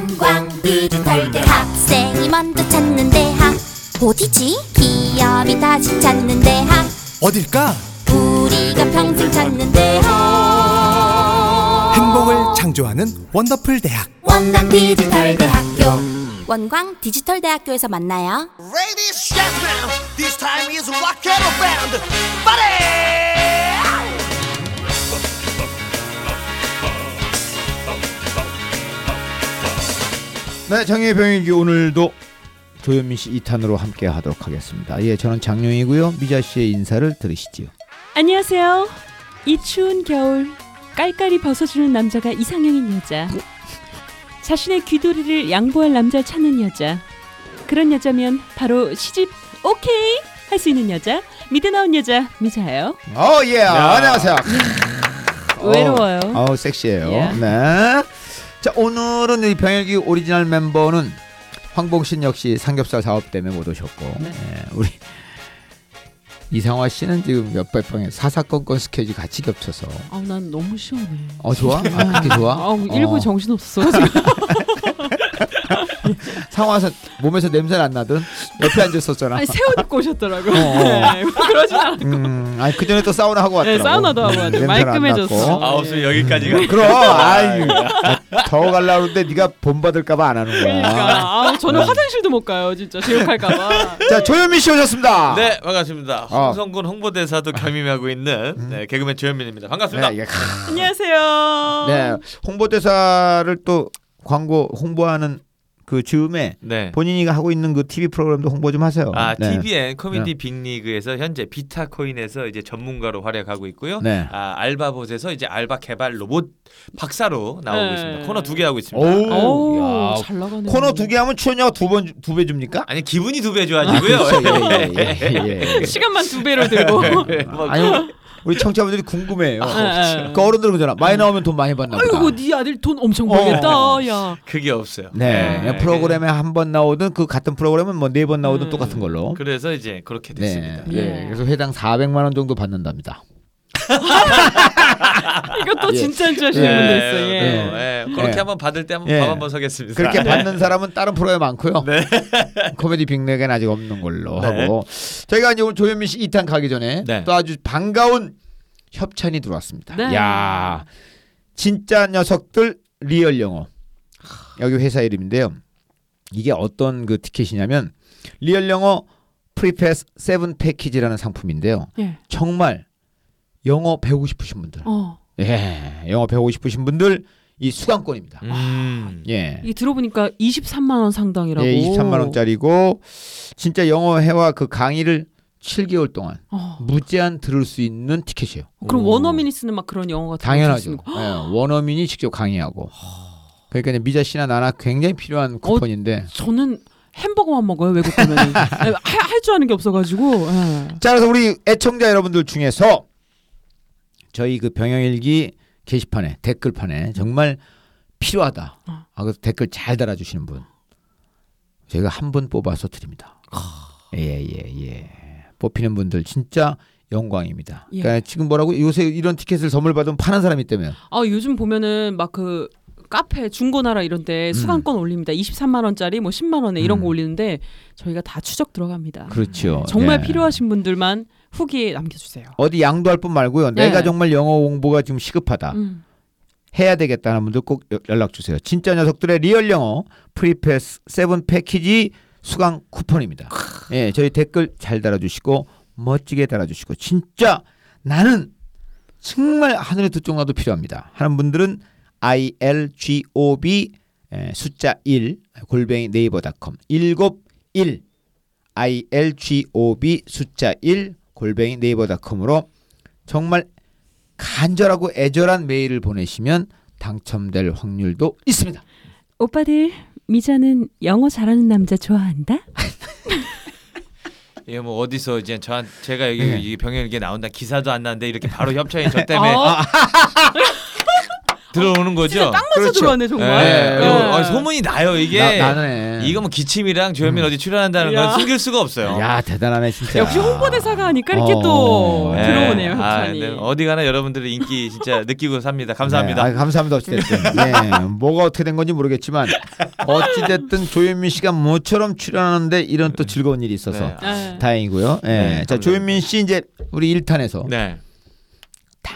원광 디지털 대학 학생이 먼저 찾는 대학 어디지? 기업이 다시 찾는 대학 어딜까? 우리가 평생 찾는 대학 행복을 창조하는 원더풀 대학. 원광 디지털 대학교 원광 디지털 대학교에서 만나요. Ladies and gentlemen, this time is rock and band. Buddy! 네, 장애의 병일기 오늘도 조현민 씨 2탄으로 함께 하도록 하겠습니다. 예, 저는 장룡이고요. 미자 씨의 인사를 들으시지요. 안녕하세요. 이 추운 겨울 깔깔이 벗어주는 남자가 이상형인 여자. 자신의 귀도리를 양보할 남자를 찾는 여자. 그런 여자면 바로 시집 오케이 할 수 있는 여자. 미드 나온 여자 미자예요. 어, 예. 안녕하세요. 외로워요. 어, 우 섹시해요. 예. 네. 자, 오늘은 이 병일기 오리지널 멤버는 황봉신 역시 삼겹살 사업 때문에 못 오셨고, 예, 우리 이상화 씨는 지금 몇백 병에 사사건건 스케줄 같이 겹쳐서. 아우 난 너무 시원해. 어, 좋아? 아, 그렇게 좋아? 아우 일부 어. 정신 없어. 지금. 상화에서 몸에서 냄새 안 나든 옆에 앉았었잖아. 아니 새옷 입고 오셨더라고. 어, 어. 네, 그러진 않아. 음, 아니 그 전에 또 사우나 하고 왔더라고. 네, 사우나도 하고 왔죠. 냄새는 안 말끔해졌어. 아, 무슨 여기까지가 그럼 아이 더 갈라 그러는데 네가 본 받을까봐 안 하는 거야. 그러니까 아, 네. 저는 화장실도 못 가요. 진짜 제 욕할까봐. 자 조현민 씨 오셨습니다. 네 반갑습니다. 어. 홍성군 홍보대사도 겸임하고 있는 네, 개그맨 조현민입니다. 반갑습니다. 네, 이게 크- 안녕하세요. 네 홍보대사를 또 광고 홍보하는 그 즈음에 네. 본인이 하고 있는 그 TV 프로그램도 홍보 좀 하세요. 아 네. TVN 코미디 빅리그에서 현재 비타코인에서 이제 전문가로 활약하고 있고요. 네. 아 알바봇에서 이제 알바 개발 로봇 박사로 나오고 네. 있습니다. 코너 두 개 하고 있습니다. 오, 오, 야. 잘 나가네. 코너 두 개 하면 출연료가 두번 두 배 줍니까? 아니 기분이 두 배 좋아지고요. 예, 예, 예, 예. 시간만 두 배로 들고. 뭐 아니 우리 청취자분들이 궁금해요. 네. 그 어른들은 그잖아. 많이 나오면 돈 많이 받나 보다. 아이고 네 아들 돈 엄청 벌겠다. 어. 야. 그게 없어요. 네, 네. 프로그램에 한 번 나오든 그 같은 프로그램은 뭐 네 번 나오든 음. 똑같은 걸로. 그래서 이제 그렇게 네, 됐습니다. 네. 예. 그래서 회당 400만 원 정도 받는답니다. 이것도 예. 진짜인 줄 아시는 예. 분도 있어요. 예. 예. 그렇게 예. 한번 받을 때 한번 예. 밥 한번 사겠습니다. 그렇게 네. 받는 사람은 다른 프로에 많고요. 네. 코미디 빅리그는 아직 없는 걸로 네. 하고 저희가 이제 오늘 조현민 씨 2탄 가기 전에 네. 또 아주 반가운 협찬이 들어왔습니다. 네. 야 진짜 녀석들 리얼 영어 여기 회사 이름인데요. 이게 어떤 그 티켓이냐면 리얼 영어 프리패스 7 패키지라는 상품인데요. 예. 정말 영어 배우고 싶으신 분들, 어. 예, 영어 배우고 싶으신 분들 이 수강권입니다. 음. 예. 이 들어보니까 23만 원 상당이라고. 예, 23만 원짜리고 진짜 영어 회화 그 강의를 7개월 동안 어. 무제한 들을 수 있는 티켓이에요. 그럼 오. 원어민이 쓰는 막 그런 영어 같은 거 당연하죠. 예, 원어민이 직접 강의하고. 그러니까 미자 씨나 나나 굉장히 필요한 쿠폰인데. 저는 햄버거만 먹어요 외국 가면 할줄 아는 게 없어가지고. 예. 자, 그래서 우리 애청자 여러분들 중에서 저희 그 병영일기 게시판에 댓글판에 정말 필요하다. 어. 아, 그 댓글 잘 달아주시는 분 저희가 한 분 뽑아서 드립니다. 예, 예, 예. 뽑히는 분들 진짜 영광입니다. 예. 그러니까 지금 뭐라고 요새 이런 티켓을 선물 받으면 파는 사람이 때문에 아 요즘 보면은 막그 카페 중고나라 이런 데 수강권 올립니다. 23만 원짜리 뭐 10만 원에 이런 음. 거 올리는데 저희가 다 추적 들어갑니다. 그렇죠. 정말 예. 필요하신 분들만 후기에 남겨주세요. 어디 양도할 분 말고요. 네. 내가 정말 영어 공부가 지금 시급하다. 음. 해야 되겠다는 분들 꼭 여- 연락 주세요. 진짜 녀석들의 리얼 영어 프리패스 7 패키지 수강 쿠폰입니다. 예, 저희 댓글 잘 달아주시고 멋지게 달아주시고 진짜 나는 정말 하늘의 두 쪽 나도 필요합니다. 하는 분들은 ilgob 예, 숫자 1 골뱅이 네이버닷컴 151 ilgob 숫자 1 골뱅이 네이버닷컴으로 정말 간절하고 애절한 메일을 보내시면 당첨될 확률도 있습니다. 오빠들 미자는 영어 잘하는 남자 좋아한다? 이게 뭐 어디서 이제 저한 제가 여기 네. 이 병영일기에 나온다 기사도 안 나는데 이렇게 바로 협찬이 저 때문에 아, 들어오는 거죠. 진짜 딱 맞춰 그렇죠. 들어왔네 정말. 예. 네. 어, 아, 소문이 나요 이게. 나, 나네. 이거 뭐 기침이랑 조현민 어디 출연한다는 야. 건 숨길 수가 없어요. 야 대단하네 진짜. 역시 홍보대사가 하니까 이렇게 어. 또 예. 들어오네요 아, 협찬이. 네. 어디 가나 여러분들의 인기 진짜 느끼고 삽니다. 감사합니다. 네, 아, 감사합니다. 어찌됐든. 네, 뭐가 어떻게 된 건지 모르겠지만 어찌됐든 조현민 씨가 모처럼 출연하는데 이런 또 즐거운 일이 있어서 네. 네. 다행이고요. 예. 네, 자. 조현민 씨 이제 우리 1탄에서 네.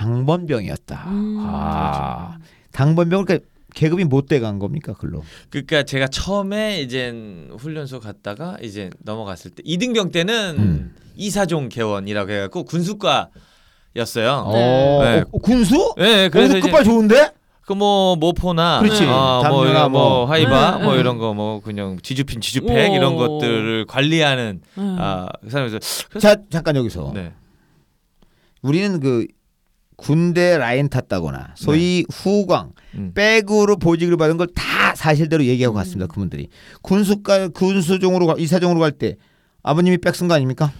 당번병이었다. 음, 아, 당번병 그러니까 계급이 못 돼 간 겁니까, 글로? 그러니까 제가 처음에 이제 훈련소 갔다가 이제 넘어갔을 때 이등병 때는 음. 이사종 개원이라고 해갖고 군수과였어요. 어, 네. 어, 군수? 네, 그래서 그래서 끝발 좋은데? 그뭐 모포나 그렇지. 어, 뭐, 이런 뭐 뭐. 하이바 네, 뭐 네. 이런 거 뭐 그냥 지주핀 지주팩 오. 이런 것들을 관리하는 음. 아, 그 사람에서 자, 잠깐 여기서 네. 우리는 그 군대 라인 탔다거나 소위 후광 네. 음. 백으로 보직을 받은 걸 다 사실대로 얘기하고 갔습니다. 그분들이 군수가 군수종으로 가- 이사종으로 갈 때 아버님이 백 쓴 거 아닙니까?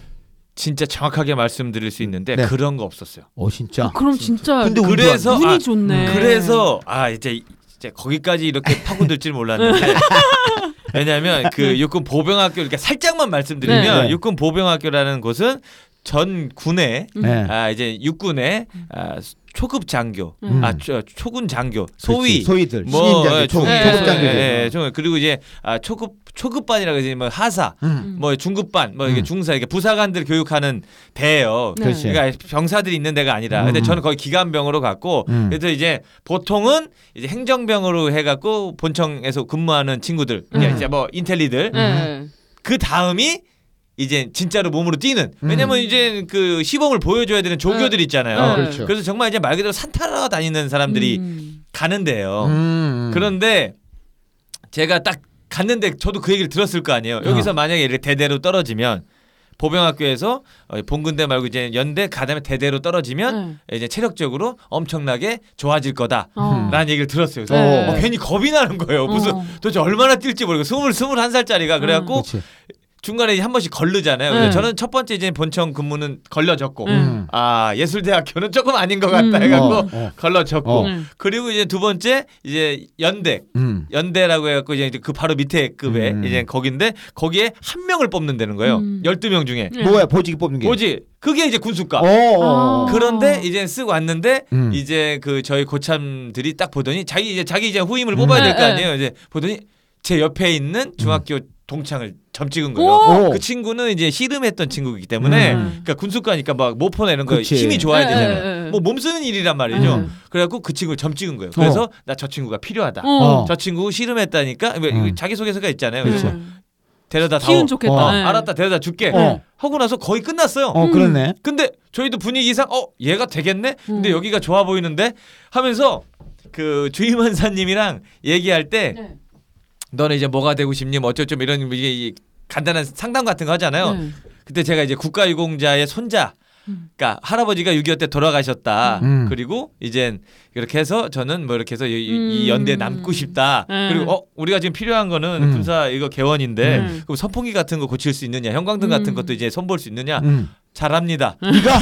진짜 정확하게 말씀드릴 수 있는데 네. 그런 거 없었어요. 어 진짜. 어, 그럼 진짜 근데 그래서 운이 아, 좋네. 그래서 아 이제 이제 거기까지 이렇게 파고들 줄 몰랐는데 왜냐하면 그 육군 보병학교 이렇게 살짝만 말씀드리면 네. 육군 보병학교라는 곳은 전 군에 음. 네. 아 이제 육군의 아, 초급 장교 음. 아 초, 초군 장교 소위 그렇지, 소위들 뭐 신인 장교 예, 초, 초- 예, 초급 예, 장교들. 예, 예, 초- 그리고 이제 아 초급 초급반이라고 이제 뭐 하사 음. 뭐 중급반 뭐 이게 음. 중사 이게 부사관들 교육하는 배예요. 네. 그러니까 병사들이 있는 데가 아니라 근데 음. 저는 거기 기관병으로 갔고 음. 그래서 이제 보통은 이제 행정병으로 해갖고 본청에서 근무하는 친구들 그러니까 음. 이제 뭐 인텔리들 네. 그 다음이 이제 진짜로 몸으로 뛰는 왜냐면 음. 이제 그 시범을 보여줘야 되는 조교들 있잖아요. 네. 그렇죠. 그래서 정말 이제 말 그대로 산타러 다니는 사람들이 음. 가는데요. 음. 그런데 제가 딱 갔는데 저도 그 얘기를 들었을 거 아니에요. 여기서 만약에 이렇게 대대로 떨어지면 보병학교에서 어, 본군대 말고 이제 연대 가다음에 대대로 떨어지면 네. 이제 체력적으로 엄청나게 좋아질 거다라는 어. 얘기를 들었어요. 그래서 네. 어, 괜히 겁이 나는 거예요. 무슨 어. 도대체 얼마나 뛸지 모르고 스물 스물한 살짜리가 그래갖고 그렇지. 중간에 한 번씩 걸르잖아요. 그래서 네. 저는 첫 번째 이제 본청 근무는 걸려졌고 음. 아 예술대학교는 조금 아닌 것 같다 음. 해갖고 어, 어. 걸러졌고 어. 음. 그리고 이제 두 번째 이제 연대 음. 연대라고 해갖고 이제 그 바로 밑에 급에 음. 이제 거긴데 거기에 한 명을 뽑는다는 거예요. 음. 12명 중에. 네. 뭐야 보직이 뽑는 게? 뭐지? 그게 이제 군수과. 아. 그런데 이제 쓰고 왔는데 음. 이제 그 저희 고참들이 딱 보더니 자기 이제 자기 이제 후임을 뽑아야 될거 네, 네. 아니에요. 이제 보더니 제 옆에 있는 중학교 동창을 점 찍은 거예요. 오. 오. 그 친구는 이제 씨름했던 친구이기 때문에 음. 그러니까 군수과니까 막 모포나 이런 거 그치. 힘이 좋아야 네, 되잖아요. 네, 네. 뭐몸 쓰는 일이란 말이죠. 네. 그래갖고 그 친구를 점 찍은 거예요. 그래서 나저 친구가 필요하다. 어. 저 친구 씨름했다니까 뭐 음. 자기 소개서가 있잖아요. 그래서 네. 데려다 다오. 기운 좋겠다. 어, 네. 알았다 데려다 줄게. 어. 하고 나서 거의 끝났어요. 어, 그렇네. 근데 저희도 분위기상 어 얘가 되겠네. 근데 음. 여기가 좋아 보이는데 하면서 그 주임 원사님이랑 얘기할 때 네. 너는 이제 뭐가 되고 싶니? 뭐 어쩌고 좀 이런 이게 이 간단한 상담 같은 거 하잖아요. 네. 그때 제가 이제 국가유공자의 손자. 음. 그러니까 할아버지가 6.25 때 돌아가셨다. 음. 그리고 이제 이렇게 해서 저는 뭐 이렇게 해서 이, 이- 음. 이 연대에 남고 싶다. 음. 그리고 어 우리가 지금 필요한 거는 음. 군사 이거 개원인데 음. 그럼 선풍기 같은 거 고칠 수 있느냐, 형광등 같은 음. 것도 이제 손볼 수 있느냐? 음. 잘합니다. 네가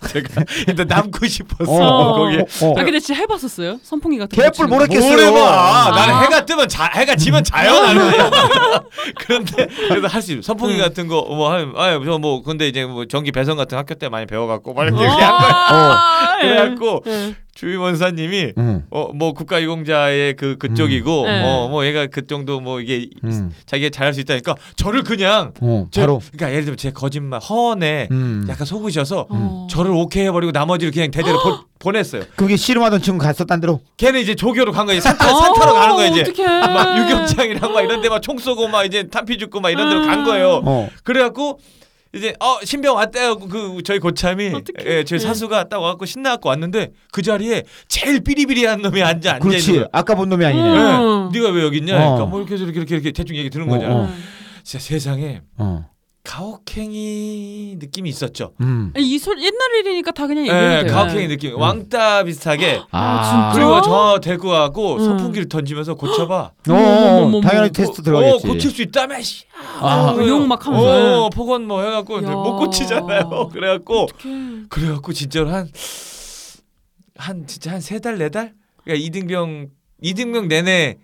제가 일단 남고 싶었어 어, 거기에. 어, 어. 아 근데 진짜 해봤었어요? 선풍기 같은 거. 개뿔 치는 거. 모르겠어요. 뭘 해봐. 나는 아. 해가 뜨면 자, 해가 지면 자요 나는. 그런데 그래도 할 수 있어. 선풍기 음. 같은 거 뭐 하면 아저뭐 근데 이제 뭐 전기 배선 같은 거 학교 때 많이 배워갖고 막 이렇게 아, 한 거야. 예. 그래갖고 예. 주임원사님이 음. 어뭐 국가유공자의 그 그쪽이고 음. 네. 어뭐 얘가 그 정도 뭐 이게 음. 자기가 잘할 수 있다니까 저를 그냥 어, 제, 바로. 그러니까 예를 들면 제 거짓말 허언에 음. 약간 속으셔서 어. 저를 오케이 해버리고 나머지를 그냥 대대로 보, 보냈어요. 그게 씨름하던 친구 갔어 딴 데로. 걔는 이제 조교로 간 거야. 산타, 아, 산타로 가는 거야 이제. 어떡해. 막 유경장이랑 막 이런 데 막 총 쏘고 막 이제 탄피 죽고 막 이런 데로 간 음. 거예요. 어. 그래갖고 이제 어 신병 왔대요. 그 저희 고참이 어떡해. 예, 저희 네. 사수가 딱 와갖고 신나갖고 왔는데 그 자리에 제일 삐리비리한 놈이 앉아 앉아 있는 그렇지. 거야. 아까 본 놈이 아니네. 음. 네. 네가 왜 여기 있냐? 어. 그러니까 뭐 이렇게 이렇게 이렇게, 이렇게 대충 얘기 들은 어, 거잖아. 어. 진짜 세상에 어. 가혹행위 느낌이 있었죠. 음. 이 소리 옛날 일이니까 다 그냥 얘기해도 예, 돼요. 가혹행위 느낌. 왕따 비슷하게. 아, 진짜? 그리고 저 데리고 가고 음. 선풍기를 던지면서 고쳐봐. 어, 어머머머머. 당연히 테스트 어, 들어가겠지. 고칠 수 있다며. 씨. 아, 어, 욕막 하면서. 어, 폭언 뭐 해갖고 야. 못 고치잖아요. 그래갖고 어떡해. 그래갖고 진짜로 한 한 진짜 한 세 달 네 달 그러니까 이등병 이등병 내내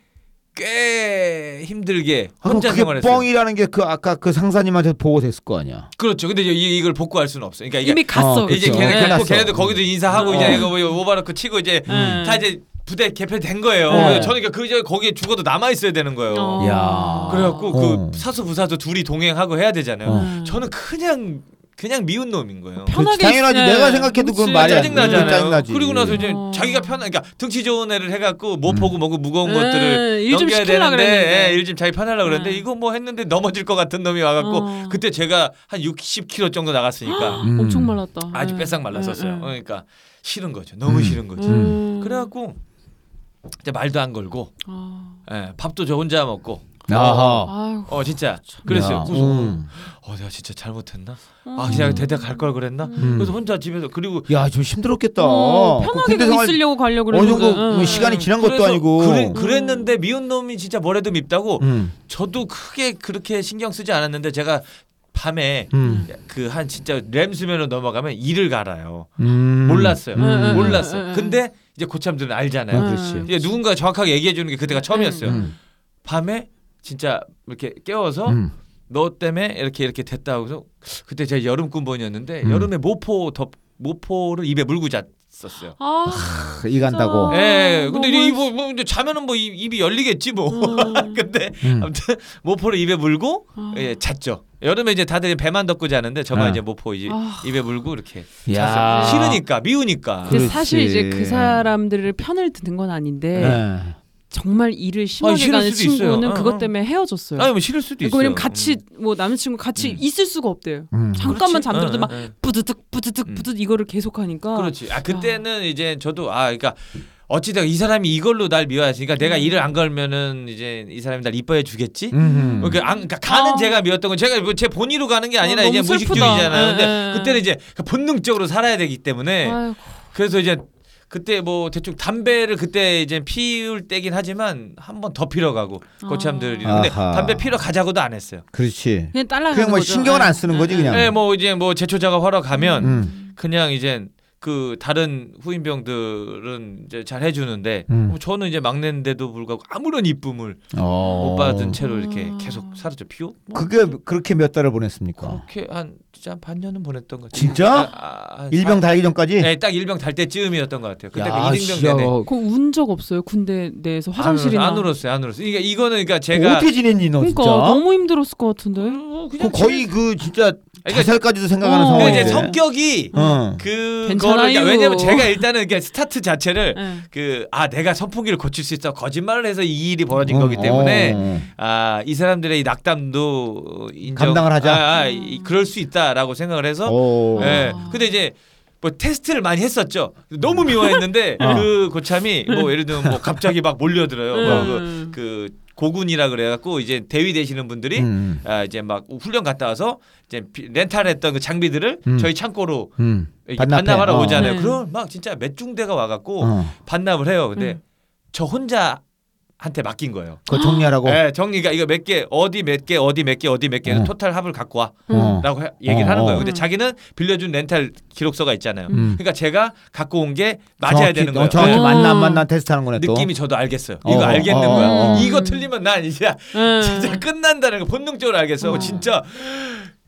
꽤 힘들게 아, 혼자 생활했어요. 뻥이라는 게 그 아까 그 상사님한테 보고 됐을 거 아니야. 그렇죠. 근데 이, 이걸 복구 할 수는 없어요. 그러니까 이게 이미 갔어. 어, 이제 그쵸. 걔네 네. 끝났어. 걔네도 거기도 인사하고 어. 이제 이거 뭐 오바로크 치고 이제 음. 다 이제 부대 개편된 거예요. 어. 그래서 저는 그 이제 거기에 죽어도 남아 있어야 되는 거예요. 어. 야. 그래갖고 어. 그 사수 부사수 둘이 동행하고 해야 되잖아요. 어. 저는 그냥 그냥 미운 놈인 거예요. 편하게 그렇지, 당연하지. 있- 내가 생각해도 그건 그치. 말이 안 돼. 짜증나잖아요. 짜증나지. 그리고 나서 이제 어. 자기가 편한 그러니까 등치 좋은 애를 해갖고 모포고 뭐고 무거운 예, 것들을 일좀 넘겨야 되는데 그랬는데. 일 좀 자기 편하려고 그랬는데 네. 이거 뭐 했는데 넘어질 것 같은 놈이 와갖고 어. 그때 제가 한 60kg 정도 나갔으니까 음. 엄청 말랐다. 아주 예. 뺏싹 말랐었어요. 예, 예. 그러니까 싫은 거죠. 너무 음. 싫은 거지. 음. 그래갖고 이제 말도 안 걸고 아. 예, 밥도 저 혼자 먹고 아하. 아유. 어 진짜 그랬어요. 야. 그래서 음. 어 내가 진짜 잘못했나? 아 그냥 대대 갈 걸 그랬나? 음. 그래서 혼자 집에서 그리고 야, 좀 힘들었겠다. 어, 그 편하게 군대 생활 있으려고 가려고 어느 그랬는데. 정도 뭐 응. 시간이 지난 것도 그래서 아니고. 그래, 그랬는데 미운 놈이 진짜 뭐래도 밉다고 음. 저도 크게 그렇게 신경 쓰지 않았는데 제가 밤에 음. 그 한 진짜 램 수면으로 넘어가면 이를 갈아요. 음. 몰랐어요. 음, 음, 몰랐어요. 음, 음, 근데 이제 고참들은 알잖아요. 어, 그렇지. 음. 이제 누군가 정확하게 얘기해 주는 게 그때가 처음이었어요. 음. 밤에 진짜 이렇게 깨워서 음. 너 때문에 이렇게 이렇게 됐다고 해서 그때 제가 여름 군번이었는데 음. 여름에 모포 덮 모포를 입에 물고 잤었어요. 아. 크, 이 간다고. 아, 예, 근데 너무 이제 뭐, 뭐 이제 자면은 뭐 입- 입이 열리겠지 뭐. 음. 근데 음. 아무튼 모포를 입에 물고 아. 예, 잤죠. 여름에 이제 다들 배만 덮고 자는데 저만 아. 이제 모포 이제 아. 입에 물고 이렇게 야. 잤어요. 싫으니까 미우니까. 근데. 사실 이제 그 사람들을 편을 드는 건 아닌데 네. 정말 일을 심하게 싫을 가는 있어요. 친구는 어, 그것 어. 때문에 헤어졌어요. 아니 뭐 싫을 수도 그러니까 있어요. 왜냐면 같이 뭐 남자친구 같이 음. 있을 수가 없대요. 음. 잠깐만 그렇지. 잠들어도 어, 막. 부드득 부드득 음. 부드득 이거를 계속하니까. 그렇지. 아 그때는 이제 저도 아 그러니까 어찌됐건 이 사람이 이걸로 날 미워하시니까 내가 음. 일을 안 걸면은 이제 이 사람이 날 이뻐해 주겠지. 음. 그러니까, 안, 그러니까 가는 아. 제가 미웠던 건 제가 뭐제 본의로 가는 게 아니라 어, 이제 무의식주의잖아요. 슬프다. 근데 예, 예. 그때는 이제 본능적으로 살아야 되기 때문에 아이고. 그래서 이제 그때 뭐 대충 담배를 그때 이제 피울 때긴 하지만 한 번 더 피러 가고 고참들이 근데 아하. 담배 피러 가자고도 안 했어요. 그렇지. 그냥 따라가는 그냥 뭐 거죠. 신경을 예. 안 쓰는 거지 그냥. 예, 뭐 이제 뭐 제초 작업 하러 가면 음. 그냥 이제 그 다른 후임병들은 이제 잘 해주는데 음. 뭐 저는 이제 막내인데도 불구하고 아무런 이쁨을 어. 못 받은 채로 이렇게 아. 계속 살았죠. 피우 뭐 그게 그렇게 몇 달을 보냈습니까? 그렇게 한 진짜 한 반년은 보냈던 것 같아요. 진짜? 아, 아, 한 일병 사- 달기 전까지? 네, 딱 일병 달 때쯤이었던 것 같아요. 그때 야, 그. 내내 그 운 적 없어요. 군대 내에서 안, 화장실이나. 안 울었어요, 안 울었어요. 이게 이거는 그러니까 제가 어떻게 지냈니 너 그러니까 진짜? 너무 힘들었을 것 같은데. 어, 그 그냥 거의 그 진짜 그러니까- 자살까지도 생각하는 어. 근데 상황인데. 이제 성격이 어. 그 괜찮아요. 거를 그러니까 왜냐면 제가 일단은 이렇게 스타트 자체를 예. 그아 내가 선풍기를 고칠 수 있어 거짓말을 해서 이 일이 벌어진 어, 거기 때문에 어. 아 이 사람들의 이 낙담도 인정 감당을 하자. 아, 아, 이, 그럴 수 있다라고 생각을 해서 오. 예. 아. 근데 이제 뭐 테스트를 많이 했었죠. 너무 미워했는데 어. 그 고참이 뭐 예를 들면 뭐 갑자기 막 몰려들어요. 뭐 그, 음. 그 고군이라 그래갖고 이제 대위 되시는 분들이 음. 아 이제 막 훈련 갔다 와서 이제 비- 렌탈했던 그 장비들을 음. 저희 창고로 음. 반납해. 반납하러 어. 오잖아요. 네. 그럼 막 진짜 몇 중대가 와갖고 어. 반납을 해요. 근데 음. 저 혼자 한테 맡긴 거예요. 그거 정리하라고. 예, 정리가 이거 몇 개 어디 몇 개 어디 몇 개 어디 몇 개는 어. 토탈 합을 갖고 와라고 어. 해- 얘기를 어, 하는 어. 거예요. 근데 음. 자기는 빌려준 렌탈 기록서가 있잖아요. 음. 그러니까 제가 갖고 온 게 맞아야 정확히- 되는 어, 거예요. 정확히 예. 어. 맞나 안 맞나 테스트하는 거네 또. 느낌이 저도 알겠어요. 어, 이거 알겠는 어, 거야. 어, 어. 이거 틀리면 난 이제 예. 진짜 끝난다는 거 본능적으로 알겠어. 어. 진짜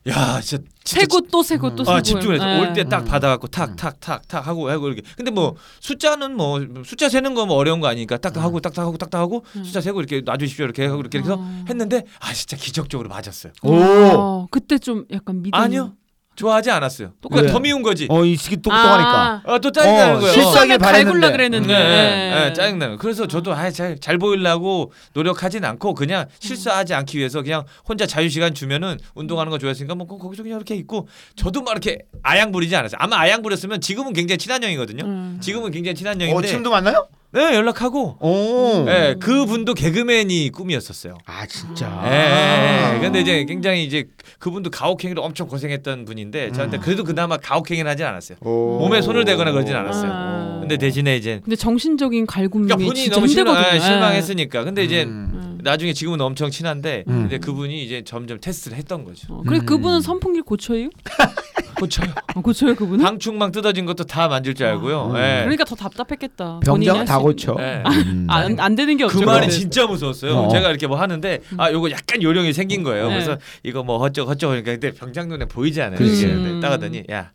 야 진짜 진짜 세고 또 세고 또 세고. 아, 집중해서 예. 올때 딱 받아갖고 탁 탁 탁 탁 하고 하고 이렇게. 근데 뭐 숫자는 뭐 숫자 세는 거 뭐 어려운 거 아니니까 딱딱 하고 딱 딱 하고 딱 딱 하고 음. 숫자 세고 이렇게 놔주십시오 이렇게 하고 이렇게 해서 어. 했는데 아 진짜 기적적으로 맞았어요. 오. 어, 그때 좀 약간 믿음. 아니요 좋아하지 않았어요. 왜? 그러니까 더 미운 거지. 어, 이 시기 똑똑하니까. 아, 또 짜증 나는 어, 거예요. 실수하길 실수하게 갈굴라 바랬는데. 그랬는데. 네, 네, 짜증 나요. 그래서 저도 아, 잘, 잘 보이려고 노력하진 않고 그냥 실수하지 않기 위해서 그냥 혼자 자유 시간 주면은 운동하는 거 좋아했으니까 뭐 거- 거기서 그냥 이렇게 있고 저도 막 이렇게 아양 부리지 않았어요. 아마 아양 부렸으면 지금은 굉장히 친한 형이거든요. 음. 지금은 굉장히 친한 어, 형인데 지금도 만나요? 네 연락하고 오. 네, 그 분도 개그맨이 꿈이었었어요. 아, 진짜. 예, 예, 예. 근데 이제 굉장히 이제 그분도 가혹행위로 엄청 고생했던 분인데 저한테 그래도 그나마 가혹행위는 하진 않았어요. 오. 몸에 손을 대거나 그러진 않았어요. 아. 근데 대신에 이제 근데 정신적인 갈굼이 그러니까 본인이 진짜 너무 실망, 힘들거든요. 아, 실망했으니까. 근데 이제 음. 음. 나중에 지금은 엄청 친한데 음. 근데 그분이 이제 점점 테스트를 했던 거죠. 어, 그래 음. 그분은 선풍기 고쳐요? 고쳐요. 어, 고쳐요 그분은? 방충망 뜯어진 것도 다 만질 줄 알고요. 음. 예. 그러니까 더 답답했겠다. 병장은 다 고쳐. 예. 음. 안, 안 되는 게 그 없죠. 말이. 진짜 무서웠어요. 어. 제가 이렇게 뭐 하는데 아 요거 약간 요령이 생긴 거예요. 네. 그래서 이거 뭐 헛적 헛적 그러니까 근데 병장 눈에 보이지 않아요. 그렇지. 이게. 음. 하더니 야.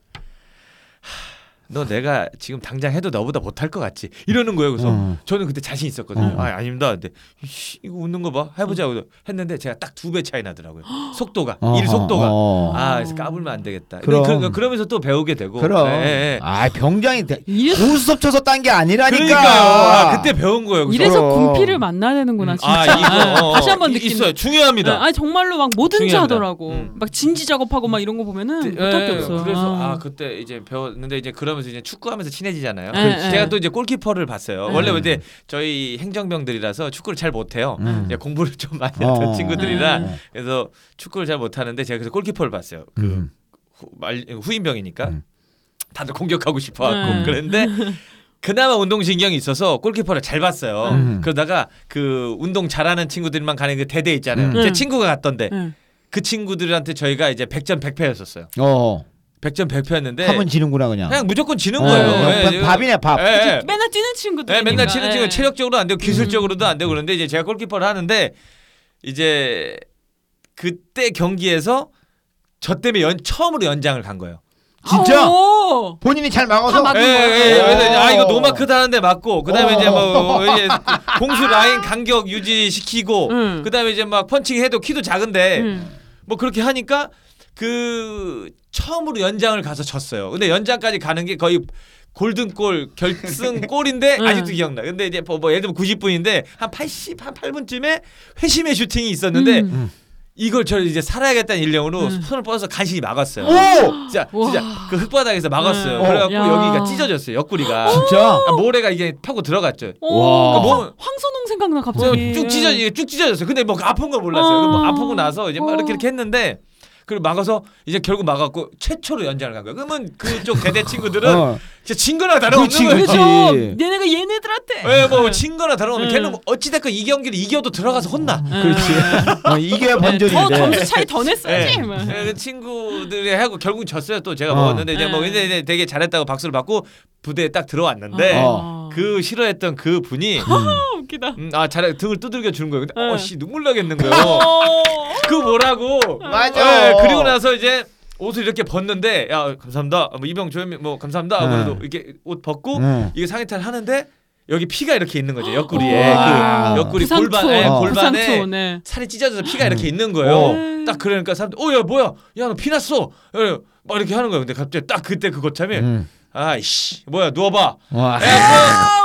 너 내가 지금 당장 해도 너보다 못할 것 같지 이러는 거예요. 그래서 어. 저는 그때 자신 있었거든요. 어. 아 아닙니다. 근데 이씨, 이거 웃는 거 봐. 해보자 고 했는데 제가 딱 두 배 차이 나더라고요. 속도가 어허, 일 속도가. 어. 아 그래서 까불면 안 되겠다. 그럼. 그, 그러면서 또 배우게 되고. 그럼. 예, 예. 아 병장이 고스톱 쳐서 딴 게 아니라니까. 그러니까요. 아, 그때 배운 거예요. 그래서 이래서. 군필을 만나야 되는구나 진짜. 아 이거 어, 다시 한번 이- 느낀. 있어요. 중요합니다. 아니 정말로 막 뭐든지 중요합니다. 하더라고. 음. 막 진지 작업하고 막 이런 거 보면은 못할 게 예, 없어. 그래서 아. 아 그때 이제 배웠는데 이제 그러면 서 이제 축구하면서 친해지잖아요. 네, 네. 제가 또 이제 골키퍼를 봤어요. 네. 원래 이제 저희 행정병들이라서 축구를 잘 못해요. 음. 이제 공부를 좀 많이 어. 했던 친구들이라 네. 그래서 축구를 잘 못하는데 제가 그래서 골키퍼를 봤어요. 그 음. 후, 말, 후임병이니까 음. 다들 공격하고 싶어갖고 네. 그랬는데 그나마 운동신경이 있어서 골키퍼를 잘 봤어요. 음. 그러다가 그 운동 잘하는 친구들만 가는 그 대대 있잖아요. 음. 제 네. 친구가 갔던데 네. 그 친구들한테 저희가 이제 100점 100패였었어요. 어. 100점 100패였는데 하면 지는구나 그냥. 그냥 무조건 지는 어, 거예요. 어, 예, 밥- 밥이네 밥. 예, 예. 맨날 뛰는 친구들. 예, 맨날 치는 친구 체력적으로 안 되고 음. 기술적으로도 안 되고 그런데 이제 제가 골키퍼를 하는데 이제 그때 경기에서 저 때문에 연, 처음으로 연장을 간 거예요. 진짜? 오! 본인이 잘다 막아서. 막- 예, 예. 예. 그래서 이제 아 이거 어. 노마크다 하는데 맞고 그다음에 이제 뭐 이제 공수 라인 간격 유지시키고 응. 그다음에 이제 막 펀칭 해도 키도 작은데 응. 뭐 그렇게 하니까 그 처음으로 연장을 가서 졌어요. 근데 연장까지 가는 게 거의 골든골 결승 골인데 응. 아직도 기억나. 근데 이제 뭐, 뭐 예를 들면 90분인데 한 80, 한 8분쯤에 회심의 슈팅이 있었는데 음. 이걸 저 이제 살아야겠다는 일념으로 음. 손을 뻗어서 간신히 막았어요. 오! 진짜 와. 진짜 그 흙바닥에서 막았어요. 음. 그래갖고 야. 여기가 찢어졌어요. 옆구리가. 진짜? 아, 모래가 이게 파고 들어갔죠. 오, 와. 어, 뭐- 황선홍 생각나 뭐 갑자기. 쭉 찢어 이게 쭉 찢어졌어요. 근데 뭐 아픈 걸 몰랐어요. 어. 뭐 아프고 나서 이제 막 어. 이렇게 이렇게 했는데 그리고 막아서 이제 결국 막았고 최초로 연장을 간 거예요. 그러면 그쪽 대대 친구들은 어. 진짜 진 거나 다름없는. 그렇지. 그렇죠. 얘네가 얘네들한테. 예, 뭐진 거나 다름없는 음. 걔는 뭐 어찌됐건 이 경기를 이겨도 들어가서 혼나. 그렇지. 어, 이게 더 본전인데. 점수 차이 더 예. 냈어야지. 막. 예, 그 친구들이 하고 결국 졌어요. 또 제가 어. 먹었는데 이제 뭐 네. 이제 이제 되게 잘했다고 박수를 받고 부대에 딱 들어왔는데 어. 그 싫어했던 그 분이 아, 웃기다. 음, 아 잘해 등을 두들겨 주는 거예요. 근데 네. 어씨 눈물 나겠는 거예요. 어. 그 뭐라고? 맞아. 예, 그리고 나서 이제 옷을 이렇게 벗는데 야 감사합니다. 뭐 이병 조현민 뭐 감사합니다. 네. 그래도 이렇게 옷 벗고 응. 이게 상의탈 하는데 여기 피가 이렇게 있는 거죠 옆구리에 와. 그 옆구리 부상 골반 투어. 예, 어. 부상 골반에 투어, 네. 살이 찢어져서 피가 이렇게 있는 거예요. 어. 딱 그러니까 사람들 어야 뭐야 야 너 피 났어. 예, 막 이렇게 하는 거예요. 근데 갑자기 딱 그때 그거 참에 응. 아이씨 뭐야 누워봐. 와.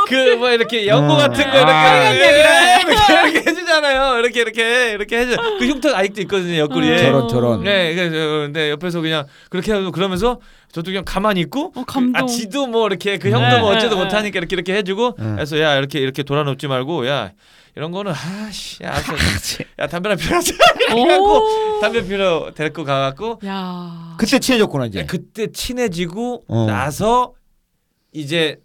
그뭐 이렇게 연고 음. 같은 거 이렇게 아. 예, 이렇게, 이렇게 해주잖아요. 이렇게 이렇게 이렇게 해줘. 그 흉터 아직도 있거든요 옆구리에. 저런 저런. 네, 그래서 근데 옆에서 그냥 그렇게 하고 그러면서 저도 그냥 가만히 있고 어, 감동. 아 지도 뭐 이렇게 그 형도 네, 뭐 어째도 네, 못하니까 이렇게 이렇게 해주고 네. 그래서 야 이렇게 이렇게 돌아눕지 말고 야 이런 거는 아씨 야, 알았어. 야 담배 나 피우자 그래갖고 오. 담배 피러 데리고 가갖고 야. 그때 친해졌구나 이제. 그때 친해지고 어. 나서 이제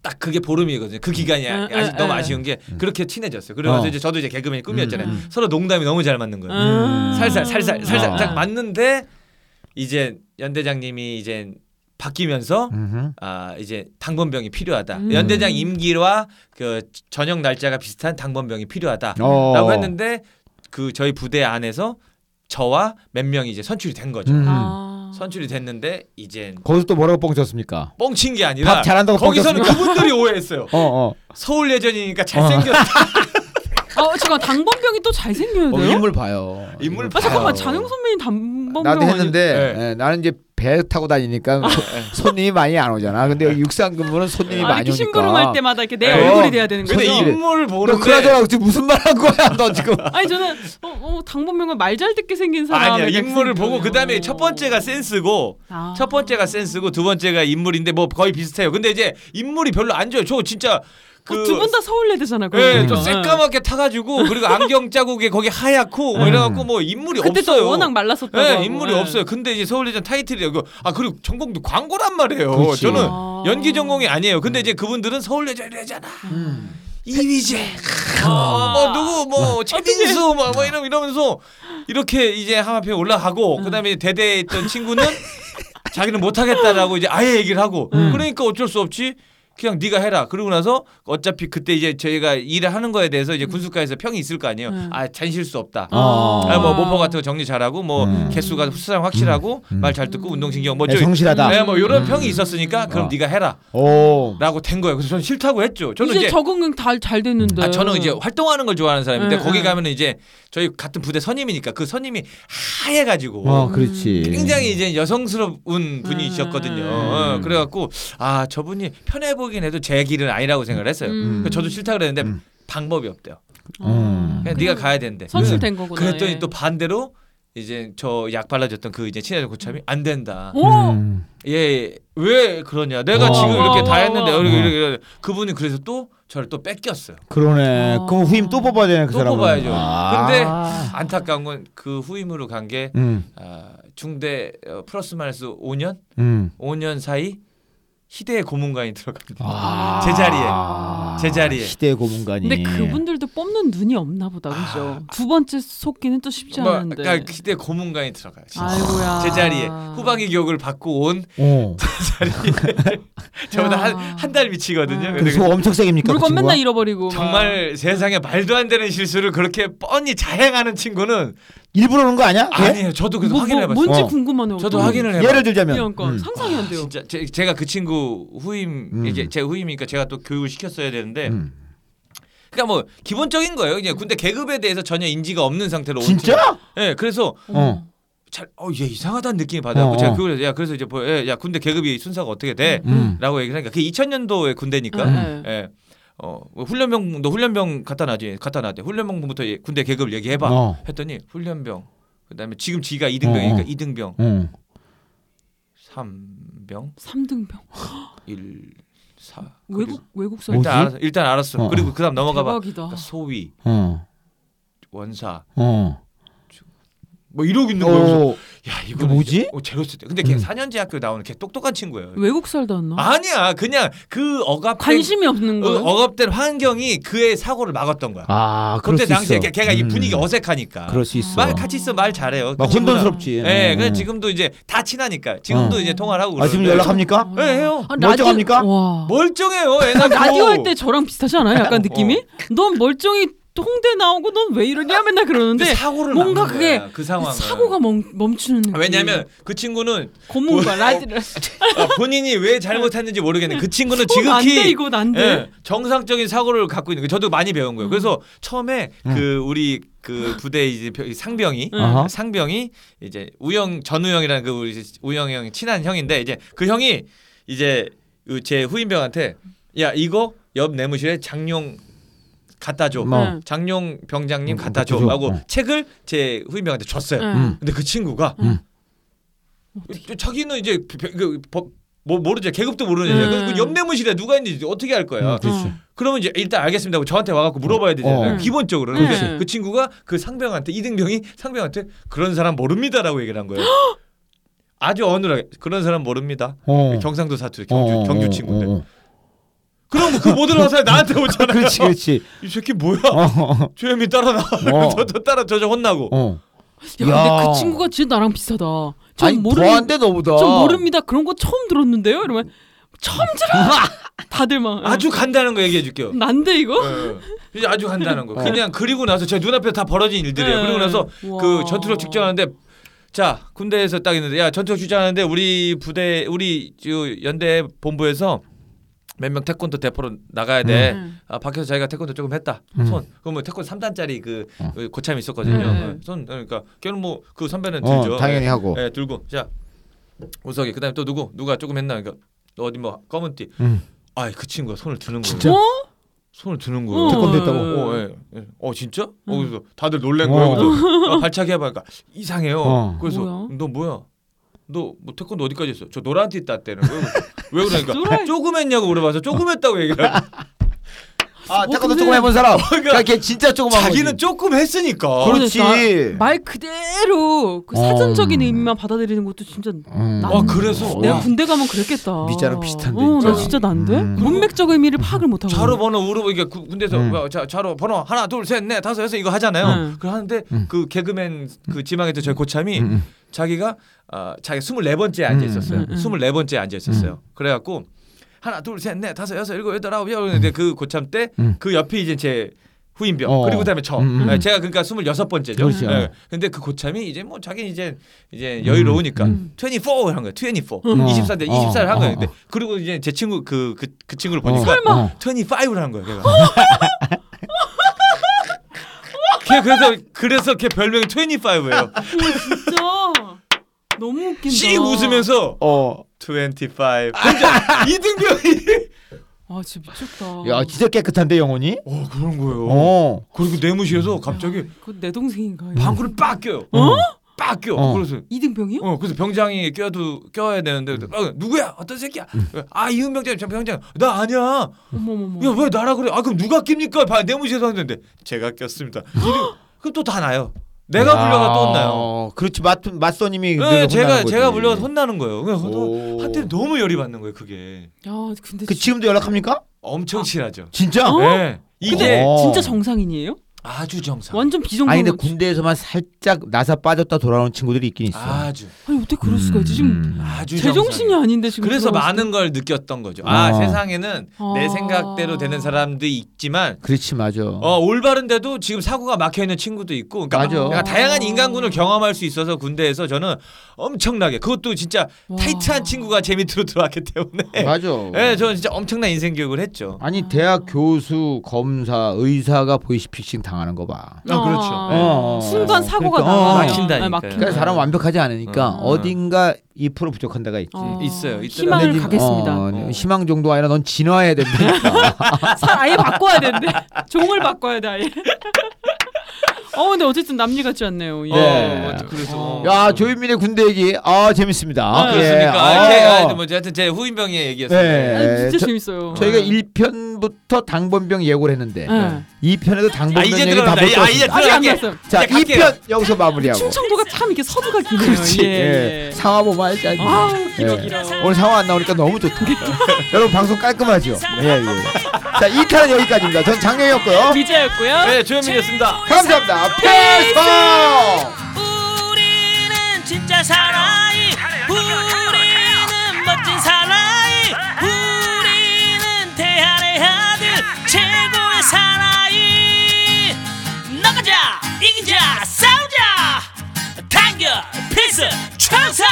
딱 그게 보름이거든요. 그 기간이 아- 응, 아직 응, 너무 응. 아쉬운 게 그렇게 친해졌어요. 그러면서 어. 이제 저도 이제 개그맨 꿈이었잖아요. 음, 음. 서로 농담이 너무 잘 맞는 거예요. 음. 살살 살살 살살 어. 딱 맞는데 이제 연대장님이 이제 바뀌면서 음흠. 아 이제 당번병이 필요하다. 음. 연대장 임기와 그 전역 날짜가 비슷한 당번병이 필요하다라고 어. 했는데 그 저희 부대 안에서 저와 몇 명이 이제 선출이 된 거죠. 음. 아. 선출이 됐는데 이제 거기서 또 뭐라고 뻥쳤습니까? 뻥친 게 아니라 밥 잘한다고 거기서는 뻥쳤습니까? 그분들이 오해했어요. 어 어. 서울 예전이니까 잘생겼다. 어, 잠깐 당번병이 또 잘생겨야 어, 돼요? 인물 봐요. 인물 아 잠깐만 봐요. 장영 선배님 당번병 나도 아니- 했는데 네. 예, 나는 이제 배 타고 다니니까 소- 손님이 많이 안 오잖아. 근데 여기 육상 근무는 손님이 아, 많이 이렇게 오니까. 심부름 할 때마다 이렇게 내 네. 얼굴이 돼야 되는 거죠. 근데 인물 너 보는데 그러더라고 지금 무슨 말 한 거야 너 지금. 아니 저는 어, 어 당번병은 말 잘 듣게 생긴 사람 아니야 인물을 보고. 그 다음에 첫 번째가 센스고 아. 첫 번째가 센스고 두 번째가 인물인데 뭐 거의 비슷해요. 근데 이제 인물이 별로 안 좋아요. 저 진짜 그 두 분 다 서울예대잖아. 예, 그러니까. 좀 새까맣게 타가지고 그리고 안경 자국에 거기 하얗고 뭐 음. 이래갖고 뭐 인물이 그때 없어요. 또 워낙 말랐었다고. 예, 하고. 인물이 예. 없어요. 근데 이제 서울예전 타이틀이에요. 그- 아 그리고 전공도 광고란 말이에요. 그렇지. 저는 아. 연기 전공이 아니에요. 근데 이제 그분들은 서울예전이잖아. 음. 이미재, 아. 어, 뭐 누구 뭐 최민수 뭐, 뭐 이러 이러면서 이렇게 이제 하마평 올라가고 그다음에 대대에 있던 친구는 자기는 못하겠다라고 이제 아예 얘기를 하고 음. 그러니까 어쩔 수 없이 그냥 네가 해라. 그러고 나서 어차피 그때 이제 저희가 일을 하는 거에 대해서 이제 군수과에서 평이 있을 거 아니에요. 음. 아 잔실 수 없다. 어. 아, 뭐 모포 같은 거 정리 잘하고 뭐 음. 개수가 수상 확실하고 음. 말잘 듣고 운동신경 뭐 네, 저- 성실하다. 네, 뭐 이런 음. 평이 있었으니까 그럼 어. 네가 해라. 오. 라고 된 거예요. 그래서 저는 싫다고 했죠. 저는 이제, 이제 적응은 다 잘 됐는데. 아, 저는 이제 활동하는 걸 좋아하는 사람인데 네, 거기 네. 가면은 이제 저희 같은 부대 선임이니까 그 선임이 하얘가지고 어, 그렇지. 굉장히 이제 여성스러운 분이셨거든요. 음. 어, 그래갖고 아 저분이 편해 보긴 해도 제 길은 아니라고 생각을 했어요. 음. 그래서 저도 싫다 그랬는데 음. 방법이 없대요. 음. 그냥 네가 가야 된대. 선출된 거구나. 그랬더니 예. 또 반대로 이제 저 약 발라줬던 그 이제 친해진 고참이 안 된다. 오. 음. 예, 왜 그러냐? 내가 어. 지금 이렇게 와, 다 와, 했는데 와. 이렇게, 이렇게, 이렇게. 그분이 그래서 또 저를 또 뺏겼어요. 그러네. 어. 그럼 후임 또 뽑아야 되네 그또 사람은. 뽑아야죠. 아. 근데 안타까운 건 그 후임으로 간게 음. 아, 중대 어, 플러스 마이너스 5년, 음. 5년 사이 희대의 고문관이 들어갑니다. 아. 제 자리에. 제 자리에. 시대 고문관이. 근데 그분들도 뽑는 눈이 없나 보다 그죠? 두 번째 속기는 또 쉽지 뭐, 않은데. 그러니까 희대 고문관이 들어가요. 진짜. 아이고야. 제 자리에 후방위 교육을 받고 온 어. 저보다 야. 한한 달 미치거든요. 아. 근데 소 엄청 세깁니까? 그 물건 친구가? 맨날 잃어버리고. 막. 정말 세상에 말도 안 되는 실수를 그렇게 뻔히 자행하는 친구는 일부러 그런 거 아니야? 걔? 아니에요. 저도 그래서 뭐, 확인을 뭐, 해봤어요. 뭔지 어. 궁금하네요. 저도 확인을 해봐요. 예를 들자면. 그러니까 음. 상상이 안 돼요. 진짜 제, 제가 그 친구 후임 음. 이제 제 후임이니까 제가 또 교육을 시켰어야 되는데 음. 그러니까 뭐 기본적인 거예요. 그냥 군대 계급에 대해서 전혀 인지가 없는 상태로 온 진짜? 예, 그래서 어. 잘, 어, 얘 이상하다는 느낌이 받아갖고 어, 제가 어. 그걸 야 그래서 이제 뭐, 예, 야 군대 계급이 순서가 어떻게 돼? 음. 라고 얘기를 하니까 그게 2000년도의 군대니까 네. 예. 어, 뭐 훈련병 너 훈련병 갖다 놔지 갖다 놔대 훈련병부터 예, 군대 계급을 얘기해봐 어. 했더니 훈련병 그다음에 지금 지가 2등병이니까 어, 어. 2등병 어. 3병 3등병. 1 4 외국 외국서 뭐지? 일단 알았어 일단 알았어 어, 그리고 그다음 넘어가 봐 대박이다. 그러니까 소위 어. 원사 어. 뭐 이러고 있는 거예요 그래서 어. 야 이거 뭐지? 어, 제로스 때 근데 걔 음. 4년제 학교 나오는 걔 똑똑한 친구예요 외국 살다 왔나? 아니야 그냥 그 억압된 관심이 없는 어, 거예요. 억압된 환경이 그의 사고를 막았던 거야 아, 그럴 그때 수 당시에 있어. 걔- 걔가 이 음. 분위기 어색하니까 그럴 수 있어. 말 같이 있어 말 잘해요. 막 그. 혼돈스럽지. 예, 음. 그래 지금도 이제 다 친하니까 지금도 어. 이제 통화를 하고 아, 지금 그러는데 연락합니까? 예, 해요. 아, 멀쩡합니까? 라디오, 와. 멀쩡해요. 애가 라디오 할 때 저랑 비슷하지 않아요? 약간 어. 느낌이? 넌 멀쩡히 홍대 나오고 넌 왜 이러냐 맨날 그러는데 그 사고를 뭔가 막는 그게 거야, 그 상황을 사고가 멈, 멈추는 느낌. 왜냐면 그 친구는 고문과 라디오 아, 본인이 왜 잘못했는지 모르겠는데 그 친구는 안돼 지극히 이거 안돼. 예, 정상적인 사고를 갖고 있는 거 저도 많이 배운 거예요. 그래서 처음에 음. 그 우리 그 부대 이제 벼- 상병이 아하. 상병이 이제 우영 전우영이라는 그 우리 우영 형 친한 형인데 이제 그 형이 이제 그제 후임병한테 야 이거 옆 내무실에 장룡 갖다 줘. 뭐. 응. 장룡 병장님 음, 갖다 줘. 줘. 하고 어. 책을 제 후임병한테 줬어요. 응. 음. 근데 그 친구가 음. 자기는 이제 그, 그, 법- 뭐 모르죠 계급도 모르는 음. 애야. 그 옆내무실에 누가 있는지 어떻게 알 거야. 음. 어. 그러면 이제 일단 알겠습니다 하고 저한테 와갖고 물어봐야 되잖아요. 어. 기본적으로. 그렇지. 근데 그 친구가 그 상병한테 이등병이 상병한테 그런 사람 모릅니다라고 얘기를 한 거예요. 아주 어눌하게 그런 사람 모릅니다. 어. 경상도 사투리 경주 어, 경주 어, 친구인데. 어, 어. 그럼 그 못 들어와서 나한테 오잖아요. 그렇지, 그렇지. 이 새끼 뭐야? 어. 조용히 따라 나와. 어. 저, 저 따라 저저 혼나고. 어. 야, 야. 근데 그 친구가 진짜 나랑 비슷하다. 전 아니, 모르는 더한데 너보다. 전 모릅니다. 그런 거 처음 들었는데요. 이러면 처음 들어. 다들 막 아주 간단한 거 얘기해 줄게요. 난데 이거. 예. 이제 아주 간단한 거. 어. 그냥 그리고 나서 제 눈앞에 다 벌어진 일들이에요. 네. 그리고 나서 와. 그 전투력 직전하는데 자 군대에서 딱 있는데 야 전투력 직전하는데 우리 부대 우리 저 연대 본부에서 몇 명 태권도 대표로 나가야 돼. 음. 아 밖에서 자기가 태권도 조금 했다. 음. 손. 그러면 태권도 3단짜리 그 어. 그 고참이 있었거든요. 음. 어, 손 그러니까 걔는 뭐 그 선배는 들죠. 어, 당연히 하고. 예, 들고 자 우석이 그다음에 또 누구 누가 조금 했나 그러니까 너 어디 뭐 검은 띠. 음. 아그 친구가 손을 드는 거예요. 진짜? 어? 손을 드는 거예요. 어. 태권도 했다고? 어, 예, 예. 어 진짜? 어, 응. 그래서 다들 놀란 어. 거예요. 그래서 아, 발차기 해봐. 그러니까 이상해요. 어. 그래서 뭐야? 너 뭐야? 너 뭐 태권도 어디까지 했어? 저 노란띠 땄대는 거예요. 왜 그러니까 노란- 조금 했냐고 물어봐서 조금 했다고 얘기를 하고 아, 어, 태권도 조금 해본 사람. 야, 걔 진짜 조금 한 자기는 거지. 조금 했으니까. 그렇지. 나- 말 그대로 그 사전적인 어. 의미만 받아들이는 것도 진짜 음. 나- 아 그래서 내가 와, 군대 가면 그랬겠다. 미자랑 비슷한데, 어, 나 진짜. 진짜 난데. 음. 문맥적 의미를 파악을 못 하고. 자로 번호 우르고 이게 구- 군대에서 음. 뭐, 자, 자로 번호 하나 둘 셋 넷 다섯 여섯 이거 하잖아요. 음. 그 하는데 음. 그 개그맨 그 지망했던 저희 고참이 음, 음. 자기가 어, 자기 스물네 번째 앉아 있었어요. 음, 음. 스물네 번째 앉아 있었어요. 그래 갖고 하나 둘 셋 넷 다섯 여섯 일곱 여덟 아홉 열 근데 그 고참 때 음. 그 옆에 이제 제 후임병 어. 그리고 그다음에 저 음, 음. 네, 제가 그러니까 스물여섯 번째죠. 그렇죠. 네. 근데 그 고참이 이제 뭐 자기 이제 이제 여유로우니까 음. 24한 거예요. 24. 음. 24인데 어, 24를 한 어, 거예요. 어. 근데 그리고 이제 제 친구 그그그 친구를 어. 보니까 설마. 25를 한 거예요. 걔가. 걔 그래서 그래서 걔 별명이 25예요. 진짜 너무 웃긴다. 씩 웃으면서 어. 25. 혼자 이등병이. 아 진짜 미쳤다. 야, 진짜 깨끗한데 영혼이? 어 그런 거예요. 어. 그리고 내무실에서 갑자기 그내 동생인가? 방구를 빡 껴요. 어? 빡 껴. 어. 그래서 이등병이요? 어 그래서 병장이 껴도 껴야 되는데 어, 누구야 어떤 새끼야 아 이은 병장 저 병장 나 아니야 어머머머. 야왜 나라 그래 아 그럼 누가 낍니까 봐 내무실에서 하는데 제가 꼈습니다 그럼 또 다 나요 내가 불려가 또 혼나요 어, 그렇지 맞 맞소님이 네, 늘 제가 제가. 불려서 혼나는 거예요 오. 한때 너무 열이 받는 거예요 그게 야 근데 그 지금도 연락합니까? 엄청 친하죠 진짜? 어? 네 이제 어. 진짜 정상인이에요? 아주 정상 완전 비정상. 아니 근데 군대에서만 살짝 나사 빠졌다 돌아오는 친구들이 있긴 있어. 아주 아니 어떻게 그럴 수가 있지 지금 음. 아주 제정신이. 아닌데 지금. 그래서 많은 걸 느꼈던 거죠 아 어. 세상에는 내 아. 생각대로 되는 사람도 있지만 그렇지 맞아. 어 올바른데도 지금 사고가 막혀 있는 친구도 있고, 그러니까 맞아. 그러니까 다양한 인간군을 경험할 수 있어서 군대에서 저는 엄청나게 그것도 진짜 와. 타이트한 친구가 제 밑으로 들어왔기 때문에, 맞아. 예, 저는 진짜 엄청난 인생 교육을 했죠. 아니 대학 교수, 검사, 의사가 보이스피싱 당하는 거 봐. 아, 그렇죠. 어, 어. 순간 사고가 그러니까, 나 어. 막힌다니까요. 그러니까 사람 완벽하지 않으니까 어. 어. 딘가 2% 부족한 데가 있지. 어. 있어요. 희망을 근데 니- 가겠습니다. 어, 어. 희망 정도 아니라 넌 진화해야 된다니까. 살 아예 바꿔야 되는데 종을 바꿔야 돼 아예. 어 근데 어쨌든 남일 같지 않네요. 예. 네. 어, 그래서 어. 야 조윤민의 군대 얘기 아 재밌습니다. 아, 예. 그렇습니까? 아. 이렇게 아, 뭐 하여튼 제 후임병의 얘기였습니다. 네. 아니, 진짜 저- 재밌어요. 저희가 1편 부터 당번병 예고를 했는데 네. 2편에도 아 당번병 이제 얘기 다 들어간다. 아, 이제 못 아직 안 들어갈게. 났어요. 자 이제 갈게요. 2편 여기서 마무리하고. 충청도가 참 이렇게 서두가 기네요. 그렇지. 예. 예. 예. 상화 보면 알지. 알지. 아우 길어 예. 길어. 오늘 상화 안 나오니까 너무 좋다. 여러분 방송 깔끔하죠? 예, 예. 자, 2탄은 여기까지입니다. 전 장영이었고요. 미자였고요. 네, 조현민이었습니다. 감사합니다. 필성! 우리는 진짜 사나 사나이. 나가자 이기자 싸우자. 단결 필승 청사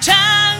장